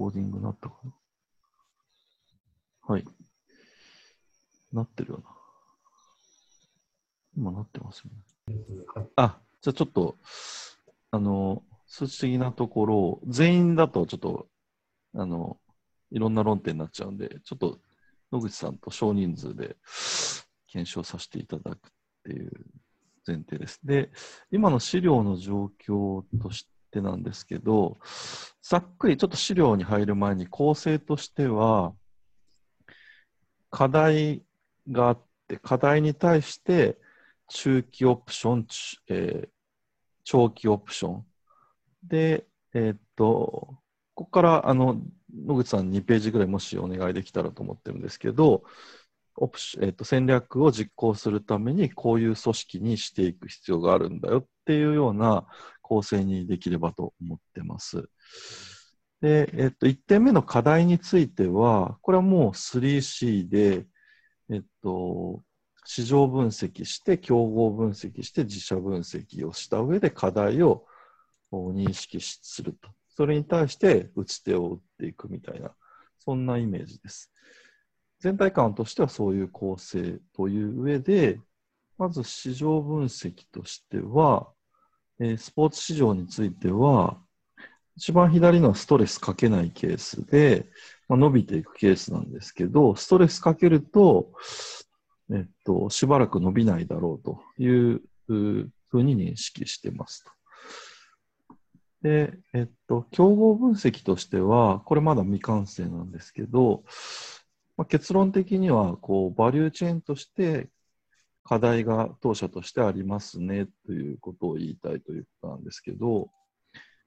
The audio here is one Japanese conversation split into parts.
コーディングなったかなはい。なってるよな。今なってますよね。あ、じゃあちょっと、あの、数値的なところ、全員だとちょっと、あの、いろんな論点になっちゃうんで、ちょっと野口さんと少人数で検証させていただくっていう前提です。で、今の資料の状況としてなんですけど、ざっくりちょっと資料に入る前に構成としては、課題があって、課題に対して中期オプション、えー長期オプション。で、えーっと、ここからあの野口さん2ページぐらいもしお願いできたらと思ってるんですけど、オプシえーっと戦略を実行するためにこういう組織にしていく必要があるんだよっていうような構成にできればと思ってます。で、えっと、1点目の課題については、これはもう 3C で、えっと、市場分析して、競合分析して、自社分析をした上で課題を認識すると。それに対して打ち手を打っていくみたいな、そんなイメージです。全体感としてはそういう構成という上で、まず市場分析としては、えスポーツ市場については、一番左のはストレスかけないケースで、まあ、伸びていくケースなんですけど、ストレスかけると、えっと、しばらく伸びないだろうといううふうに認識してますと。で、えっと、競合分析としては、これまだ未完成なんですけど、まあ、結論的には、こう、バリューチェーンとして課題が当社としてありますねということを言いたいということなんですけど、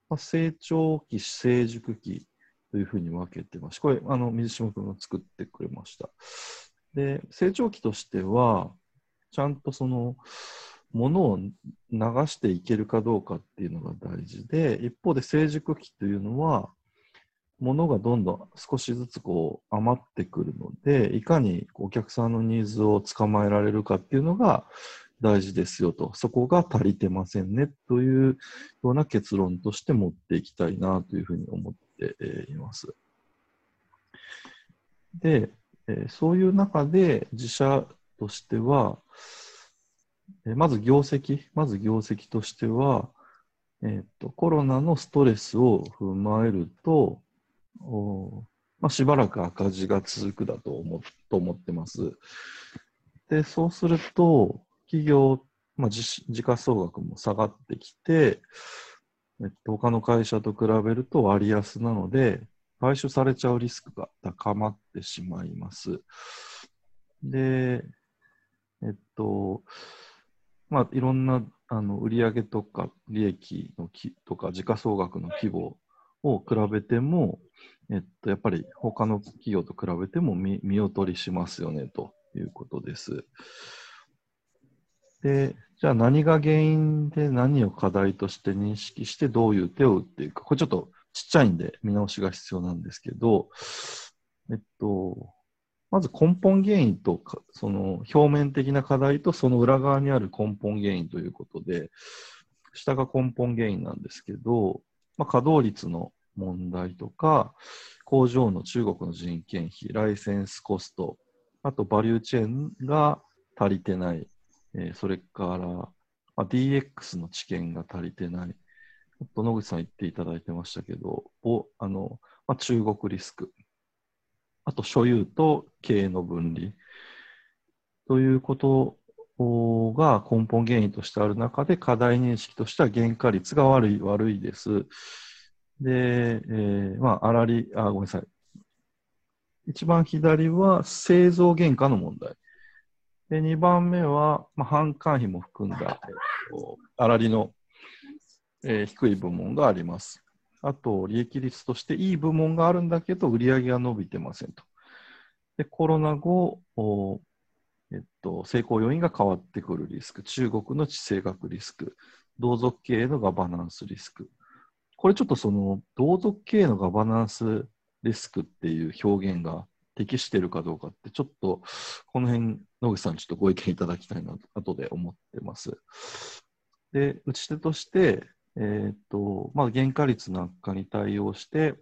まあ、成長期、成熟期というふうに分けてます。これ、あの、水島君が作ってくれました。で、成長期としては、ちゃんとその、ものを流していけるかどうかっていうのが大事で、一方で成熟期というのは、ものがどんどん少しずつこう余ってくるので、いかにお客さんのニーズを捕まえられるかっていうのが大事ですよと、そこが足りてませんねというような結論として持っていきたいなというふうに思っています。で、そういう中で自社としては、まず業績、まず業績としては、えーとコロナのストレスを踏まえると、おまあ、しばらく赤字が続くだと思と思ってます。で、そうすると、企業、まあ、時時価総額も下がってきて、えっと、他の会社と比べると割安なので、買収されちゃうリスクが高まってしまいます。で、えっと、まあ、いろんなあの売上とか利益のきとか時価総額の規模を比べても、えっと、やっぱり他の企業と比べても見見劣りしますよねということです。で、じゃあ何が原因で何を課題として認識してどういう手を打っていくか。これちょっとちっちゃいんで見直しが必要なんですけど、えっと、まず根本原因とか、その表面的な課題とその裏側にある根本原因ということで、下が根本原因なんですけど、まあ、稼働率の問題とか、工場の中国の人件費、ライセンスコスト、あとバリューチェーンが足りてない、えーそれから、まあ、DX の知見が足りてない、あと野口さん言っていただいてましたけど、おあのまあ、中国リスク、あと所有と経営の分離。ということが根本原因としてある中で課題認識としては原価率が悪い悪いです。で、えーまあ、粗利、あ、ごめんなさい。一番左は製造原価の問題。で、2番目は、まあ、販管費も含んだ、えっと粗利の、えー低い部門があります。あと、利益率としていい部門があるんだけど、売上が伸びてませんと。で、コロナ後、おえっと、成功要因が変わってくるリスク、中国の地政学リスク、同族経営のガバナンスリスク。これちょっとその、同族経営のガバナンスリスクっていう表現が適してるかどうかって、ちょっとこの辺、野口さんちょっとご意見いただきたいなと、後で思ってます。で、打ち手として、えーっと、まあ、原価率の悪化に対応して、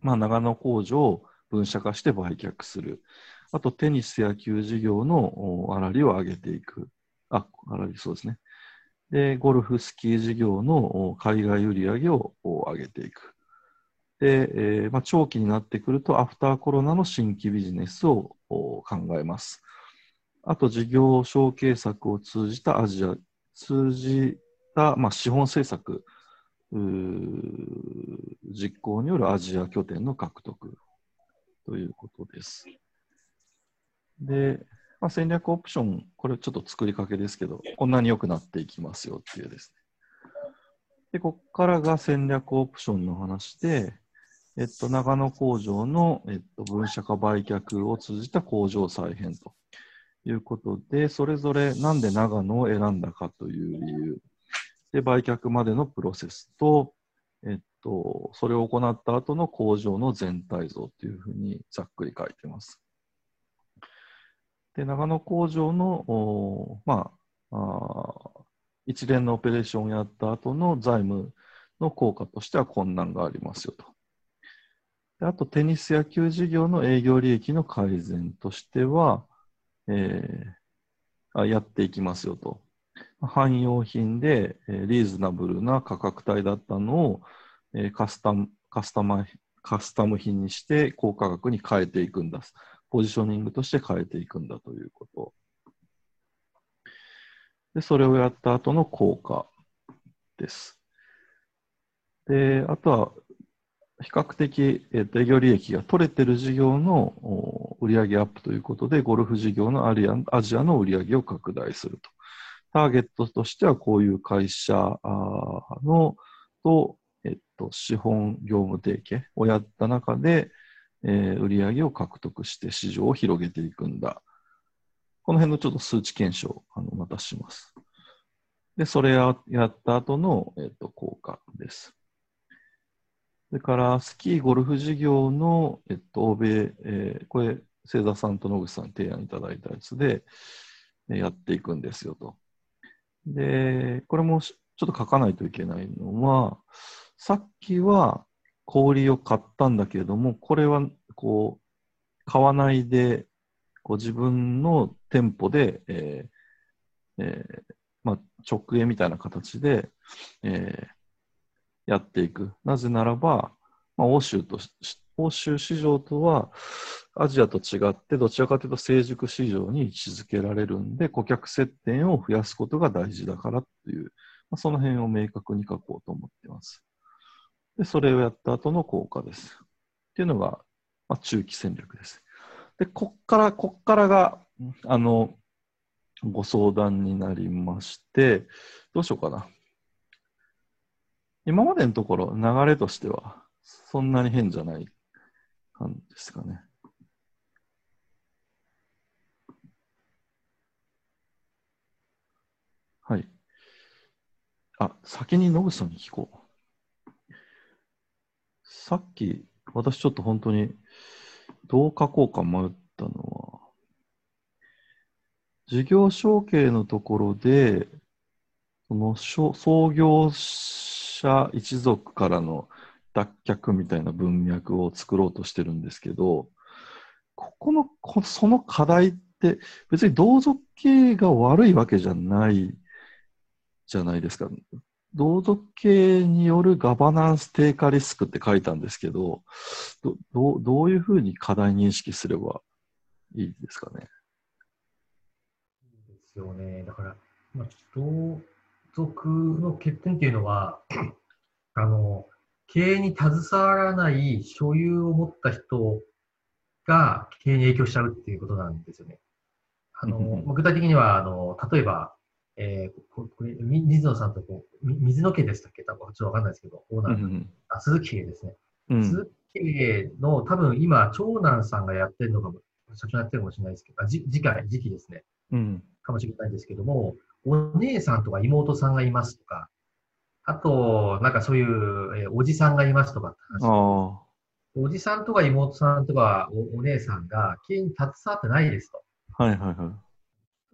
まあ、長野工場を分社化して売却する。あと、テニス野球事業の粗利を上げていく。あ、粗利そうですね。で、ゴルフスキー事業の海外売上を上げていく。で、えー、まあ、長期になってくると、アフターコロナの新規ビジネスを考えます。あと、事業承継策を通じたアジア、通じた、まあ、資本政策実行によるアジア拠点の獲得ということです。で、まあ、戦略オプション、これちょっと作りかけですけど、こんなに良くなっていきますよっていうですね。で、ここからが戦略オプションの話で、えっと、長野工場の、えっと、分社化売却を通じた工場再編ということで、それぞれなんで長野を選んだかという理由、で、売却までのプロセスと、えっと、それを行った後の工場の全体像というふうにざっくり書いてます。で、長野工場の、まあ、一連のオペレーションをやった後の財務の効果としては困難がありますよと。であと、テニス野球事業の営業利益の改善としては、えー、やっていきますよと。汎用品で、えー、リーズナブルな価格帯だったのを、えー、カスタムカスタマカスタム品にして高価格に変えていくんだ。ポジショニングとして変えていくんだということ。で、それをやった後の効果です。で、あとは、比較的、えー、営業利益が取れてる事業の売上アップということで、ゴルフ事業のアリアアジアの売上を拡大すると。ターゲットとしてはこういう会社のと、えっと、資本業務提携をやった中で、えー、売上を獲得して市場を広げていくんだ。この辺のちょっと数値検証あのまたします。で、それややった後の、えっと、効果です。それから、スキーゴルフ事業の、えっと、欧米、えー、これ、星座さんと野口さんに提案いただいたやつで、えやっていくんですよと。で、これもちょっと書かないといけないのは、さっきは氷を買ったんだけれども、これはこう、買わないで、こう自分の店舗で、えーえーまあ、直営みたいな形で、えー、やっていく。なぜならば、まあ、欧州と欧州市場とはアジアと違ってどちらかというと成熟市場に位置づけられるんで顧客接点を増やすことが大事だからという、まあ、その辺を明確に書こうと思っています。で、それをやった後の効果です。っていうのが、まあ、中期戦略です。で、こっから、こっからが、あの、ご相談になりまして、どうしようかな。今までのところ流れとしてはそんなに変じゃない感じですかね。はい。あ、先に野口さんに聞こう。さっき、私ちょっと本当に、どう書こうか迷ったのは、事業承継のところで、その創業者一族からの脱却みたいな文脈を作ろうとしてるんですけど、ここの、その課題って別に同族系が悪いわけじゃないじゃないですか。同族系によるガバナンス低下リスクって書いたんですけど、どどどういうふうに課題認識すればいいですかね？ですよね。だから、まあ、同族の欠点っていうのは、あの、経営に携わらない所有を持った人が経営に影響しちゃうっていうことなんですよね。あの、具体的には、あの、例えば、えー、これ、水野さんとこう、水野家でしたっけ？多分ちょっとわかんないですけど、オーナー、うん、あ鈴木家ですね。うん、鈴木家の多分今、長男さんがやってるのかも、社長やってるかもしれないですけど、あじ次回、時期ですね。うん。かもしれないですけども、お姉さんとか妹さんがいますとか、あと、なんかそういう、えー、おじさんがいますとかって話。おじさんとか妹さんとかおお姉さんが経営に携わってないですと。はいはいはい。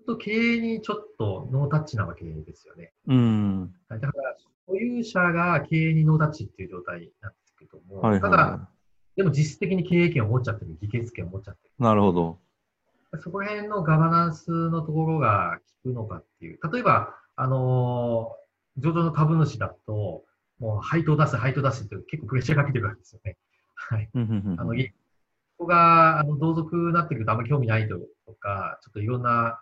と経営にちょっとノータッチなわけですよね。うん。だから、所有者が経営にノータッチっていう状態になってくると思う。はいはい、ただ、でも実質的に経営権を持っちゃってる、議決権を持っちゃってなるほど。る。そこら辺のガバナンスのところが効くのかっていう。例えば、あのー上場の株主だと、もう配当出す、配当出すって結構プレッシャーかけてるわけですよね。はい。うんうんうんあの、いここが、あの、同族になってくるとあんまり興味ないとか、ちょっといろんな、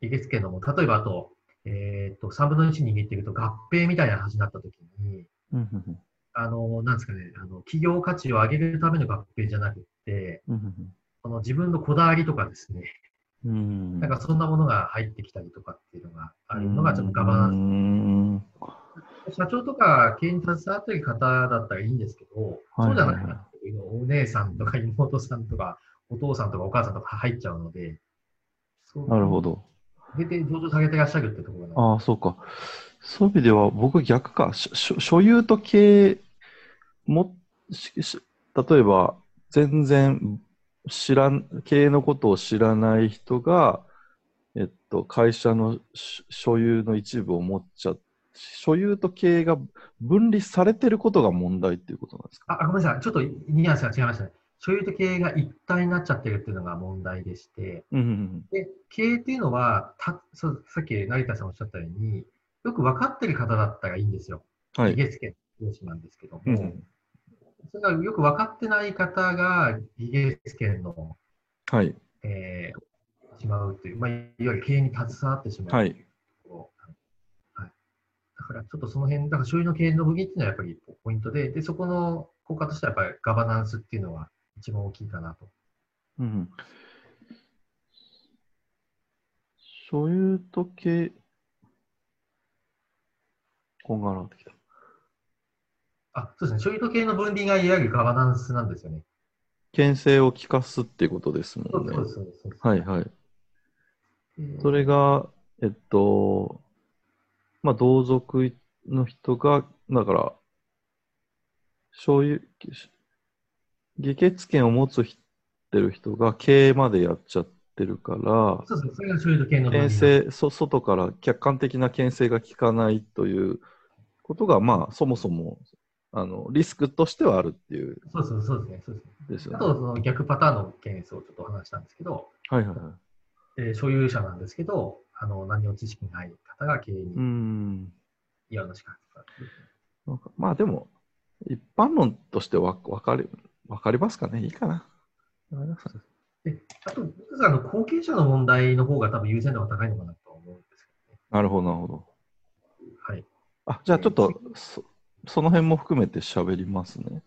議決権のも、例えばあと、えっ、と、3分の1握ってると合併みたいな話になった時に、うんうんあの、なんですかね、あの、企業価値を上げるための合併じゃなくって、うんその自分のこだわりとかですね、なんかそんなものが入ってきたりとかっていうのがあるのがちょっとガバナンンス。社長とか経営に携わってる方だったらいいんですけど、はいそうじゃないなってお姉さんとか妹さんとか、お父さんとかお母さんとか入っちゃうので、なるほど。出て上場下げてらっしゃるってところが、ああ、そうか。そういう意味では、僕逆か。所有と経営もしし例えば、全然知らん、経営のことを知らない人が、えっと、会社のし所有の一部を持っちゃ所有と経営が分離されてることが問題っていうことなんですか？あ、あごめんなさい。ちょっとニュアンスが違いましたね。所有と経営が一体になっちゃってるっていうのが問題でして、うんうんで、経営っていうのは、たさっき成田さんおっしゃったように、よく分かってる方だったらいいんですよ。うん。はい。議決権同士なんですけども、うんそれがよく分かってない方が議決権の、はい。えー、しまうという、まあ、いわゆる経営に携わってしまうはいだからちょっとその辺、だから所有の経営の部分っていうのはやっぱりポイントで、で、そこの効果としてはやっぱりガバナンスっていうのが一番大きいかなと。うんうん所有と経こんがらがってきた？あ、そうですね。所有と経営の分離がいわゆるガバナンスなんですよね。牽制を利かすっていうことですもねそうんそう。です、そうです。そうですはいはい。えーそれが、えっと、まあ、同族の人が、だから、所有、議決権を持つてる人が経営までやっちゃってるから、そうそう、それが所有と経営の牽。制、そ外から客観的な牽制が効かないということが、まあ、そもそも、あの、リスクとしてはあるっていう、そうそう、そうですね。そうですね。ですよね。あと、その逆パターンのケースをちょっとお話したんですけど、はいはいはい。えー所有者なんですけど、あの、何の知識ない方が経営うにん。嫌な資格まあでも、一般論としてわわかりわかりますかね？いいかな。わかりますで、あと、あの後継者の問題の方が多分優先度が高いのかなと思うんですけなるほど、なるほど。どね。はい。あ、じゃあちょっと、そその辺も含めて喋りますね。